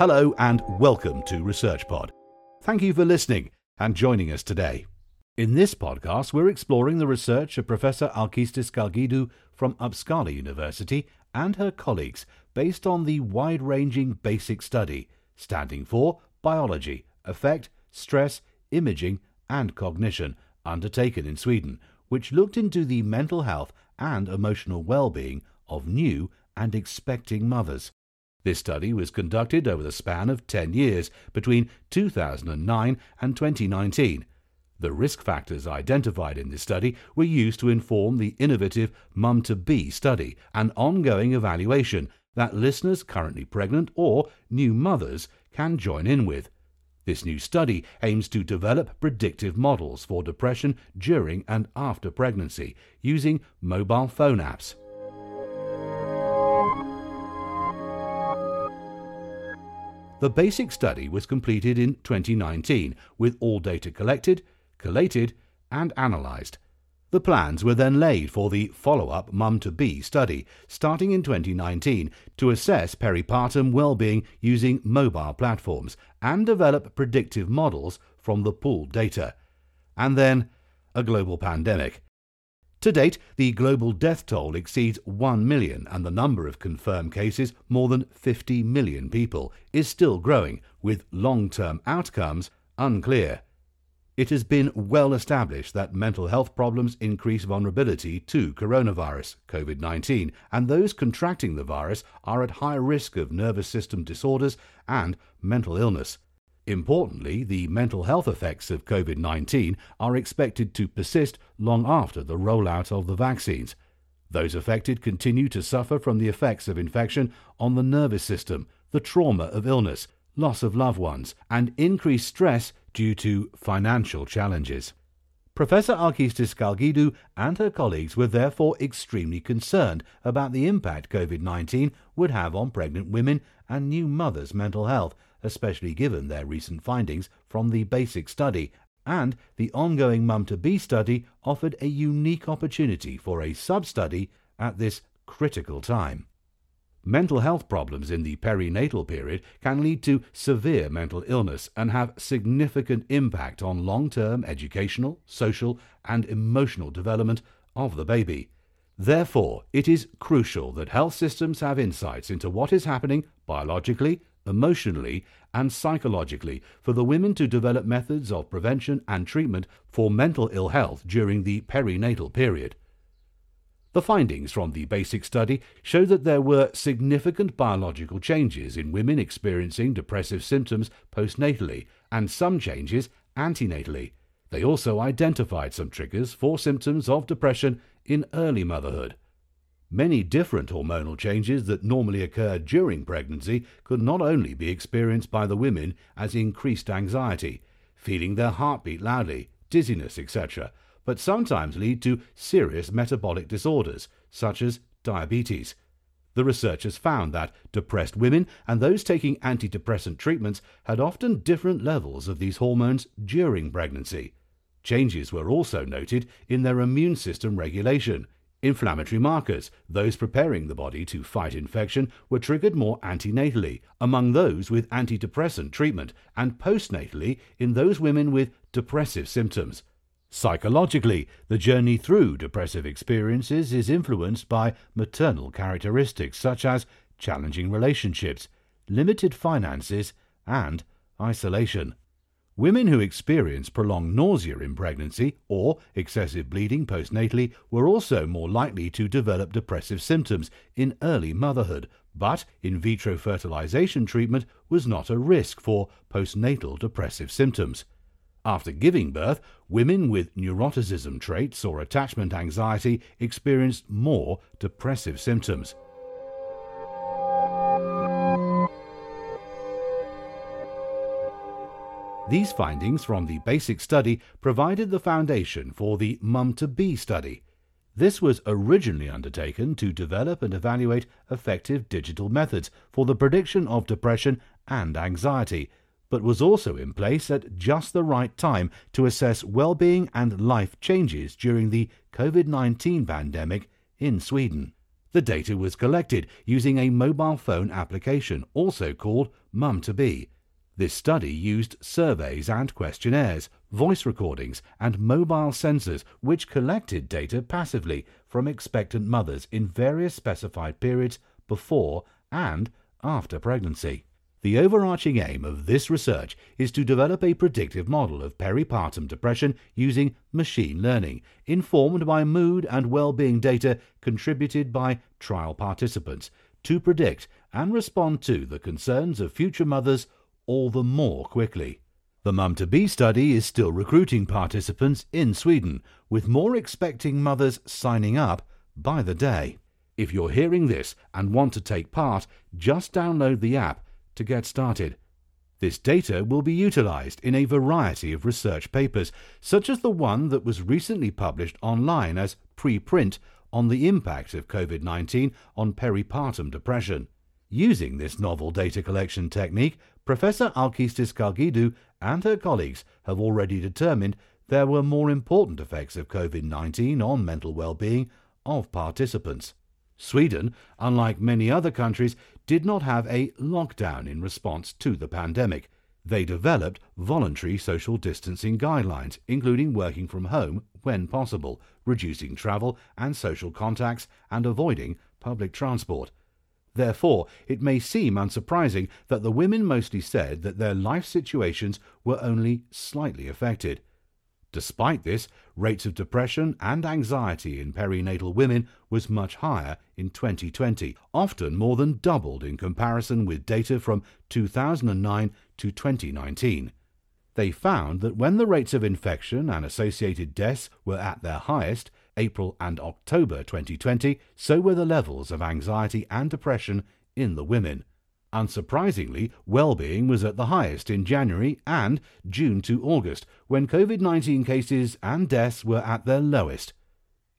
Hello and welcome to ResearchPod. Thank you for listening and joining us today. In this podcast, we're exploring the research of Professor Alkistis Skalkidou from Uppsala University and her colleagues based on the wide ranging BASIC study, standing for Biology, effect, Stress, Imaging, and Cognition, undertaken in Sweden, which looked into the mental health and emotional well being of new and expecting mothers. This study was conducted over the span of 10 years between 2009 and 2019 the risk factors identified in this study were used to inform the innovative Mum to Be study, an ongoing evaluation that listeners currently pregnant or new mothers can join in with. This new study aims to develop predictive models for depression during and after pregnancy using mobile phone apps. The basic study was completed in 2019 with all data collected, collated, and analysed. The plans were then laid for the follow up Mum to Be study, starting in 2019, to assess peripartum well-being using mobile platforms and develop predictive models from the pooled data. And then, a global pandemic. To date, the global death toll exceeds 1 million, and the number of confirmed cases, more than 50 million people, is still growing, with long term outcomes unclear. It has been well established that mental health problems increase vulnerability to coronavirus, COVID 19, and those contracting the virus are at higher risk of nervous system disorders and mental illness. Importantly, the mental health effects of COVID 19 are expected to persist long after the rollout of the vaccines. Those affected continue to suffer from the effects of infection on the nervous system, the trauma of illness, loss of loved ones, and increased stress due to financial challenges. Professor Alkistis Skalkidou and her colleagues were therefore extremely concerned about the impact COVID 19 would have on pregnant women and new mothers' mental health, especially given their recent findings from the BASIC study. And the ongoing Mum to Be study offered a unique opportunity for a sub study at this critical time. Mental health problems in the perinatal period can lead to severe mental illness and have significant impact on long term educational, social, and emotional development of the baby. Therefore, it is crucial that health systems have insights into what is happening biologically, emotionally, and psychologically for the women to develop methods of prevention and treatment for mental ill health during the perinatal period. The findings from the basic study show that there were significant biological changes in women experiencing depressive symptoms postnatally and some changes antenatally. They also identified some triggers for symptoms of depression in early motherhood. Many different hormonal changes that normally occur during pregnancy could not only be experienced by the women as increased anxiety, feeling their heartbeat loudly, dizziness, etc., but sometimes lead to serious metabolic disorders, such as diabetes. The researchers found that depressed women and those taking antidepressant treatments had often different levels of these hormones during pregnancy. Changes were also noted in their immune system regulation. Inflammatory markers, those preparing the body to fight infection, were triggered more antenatally among those with antidepressant treatment and postnatally in those women with depressive symptoms. Psychologically, the journey through depressive experiences is influenced by maternal characteristics such as challenging relationships, limited finances, and isolation. Women who experienced prolonged nausea in pregnancy or excessive bleeding postnatally were also more likely to develop depressive symptoms in early motherhood, but in vitro fertilization treatment was not a risk for postnatal depressive symptoms. After giving birth, women with neuroticism traits or attachment anxiety experienced more depressive symptoms. These findings from the basic study provided the foundation for the Mum to Be study. This was originally undertaken to develop and evaluate effective digital methods for the prediction of depression and anxiety but was also in place at just the right time to assess well-being and life changes during the COVID-19 pandemic in Sweden. The data was collected using a mobile phone application, also called Mum to Be. This study used surveys and questionnaires, voice recordings, and mobile sensors which collected data passively from expectant mothers in various specified periods before and after pregnancy. The overarching aim of this research is to develop a predictive model of peripartum depression using machine learning, informed by mood and well-being data contributed by trial participants, to predict and respond to the concerns of future mothers all the more quickly. The Mum to Be study is still recruiting participants in Sweden, with more expecting mothers signing up by the day. If you're hearing this and want to take part, just download the app to get started. This data will be utilized in a variety of research papers, such as the one that was recently published online as preprint on the impact of COVID 19 on peripartum depression. Using this novel data collection technique, Professor Alkistis Skalkidou and her colleagues have already determined there were more important effects of COVID 19 on mental well being of participants. Sweden, unlike many other countries, did not have a lockdown in response to the pandemic. They developed voluntary social distancing guidelines, including working from home when possible, reducing travel and social contacts, and avoiding public transport. Therefore, it may seem unsurprising that the women mostly said that their life situations were only slightly affected. Despite this, rates of depression and anxiety in perinatal women was much higher in 2020, often more than doubled in comparison with data from 2009 to 2019. They found that when the rates of infection and associated deaths were at their highest, April and October 2020, so were the levels of anxiety and depression in the women. Unsurprisingly, well-being was at the highest in January and June to August, when COVID-19 cases and deaths were at their lowest.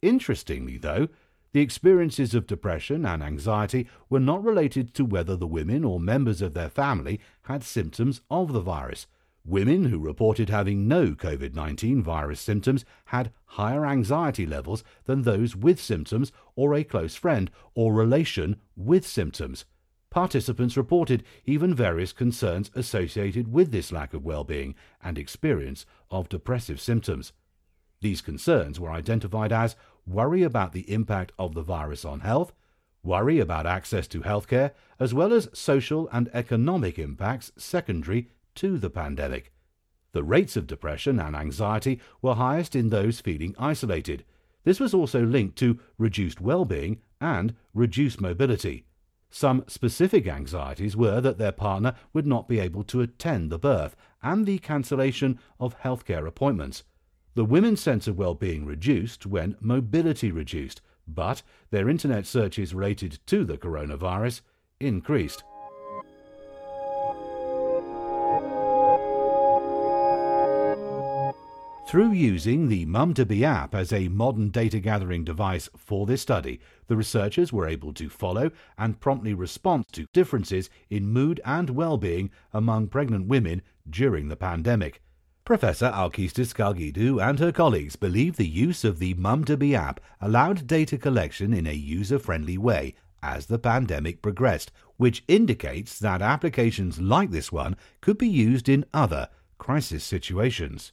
Interestingly, though, the experiences of depression and anxiety were not related to whether the women or members of their family had symptoms of the virus. Women who reported having no COVID 19 virus symptoms had higher anxiety levels than those with symptoms or a close friend or relation with symptoms. Participants reported even various concerns associated with this lack of well-being and experience of depressive symptoms. These concerns were identified as worry about the impact of the virus on health, worry about access to healthcare, as well as social and economic impacts secondary to the pandemic. The rates of depression and anxiety were highest in those feeling isolated. This was also linked to reduced well-being and reduced mobility. Some specific anxieties were that their partner would not be able to attend the birth and the cancellation of healthcare appointments. The women's sense of well-being reduced when mobility reduced, but their internet searches related to the coronavirus increased. Through using the Mum2Be app as a modern data gathering device for this study, the researchers were able to follow and promptly respond to differences in mood and well-being among pregnant women during the pandemic. Professor Alkistis Skalkidou and her colleagues believe the use of the Mum2Be app allowed data collection in a user-friendly way as the pandemic progressed, which indicates that applications like this one could be used in other crisis situations.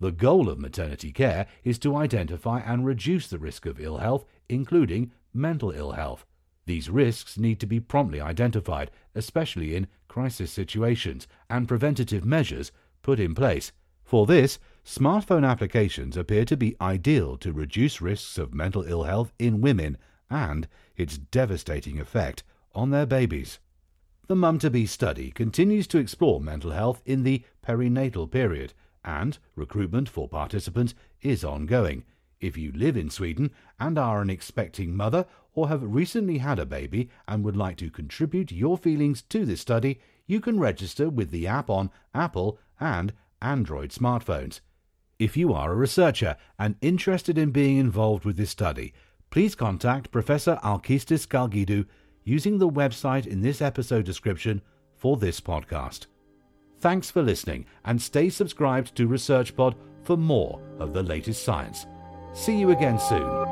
The goal of maternity care is to identify and reduce the risk of ill health, including mental ill health. These risks need to be promptly identified, especially in crisis situations, and preventative measures put in place. For this, smartphone applications appear to be ideal to reduce risks of mental ill health in women and its devastating effect on their babies. The Mum to Be study continues to explore mental health in the perinatal period and recruitment for participants is ongoing. If you live in Sweden and are an expecting mother or have recently had a baby and would like to contribute your feelings to this study, you can register with the app on Apple and Android smartphones. If you are a researcher and interested in being involved with this study, please contact Professor Alkistis Skalkidou using the website in this episode description for this podcast. Thanks for listening and stay subscribed to ResearchPod for more of the latest science. See you again soon.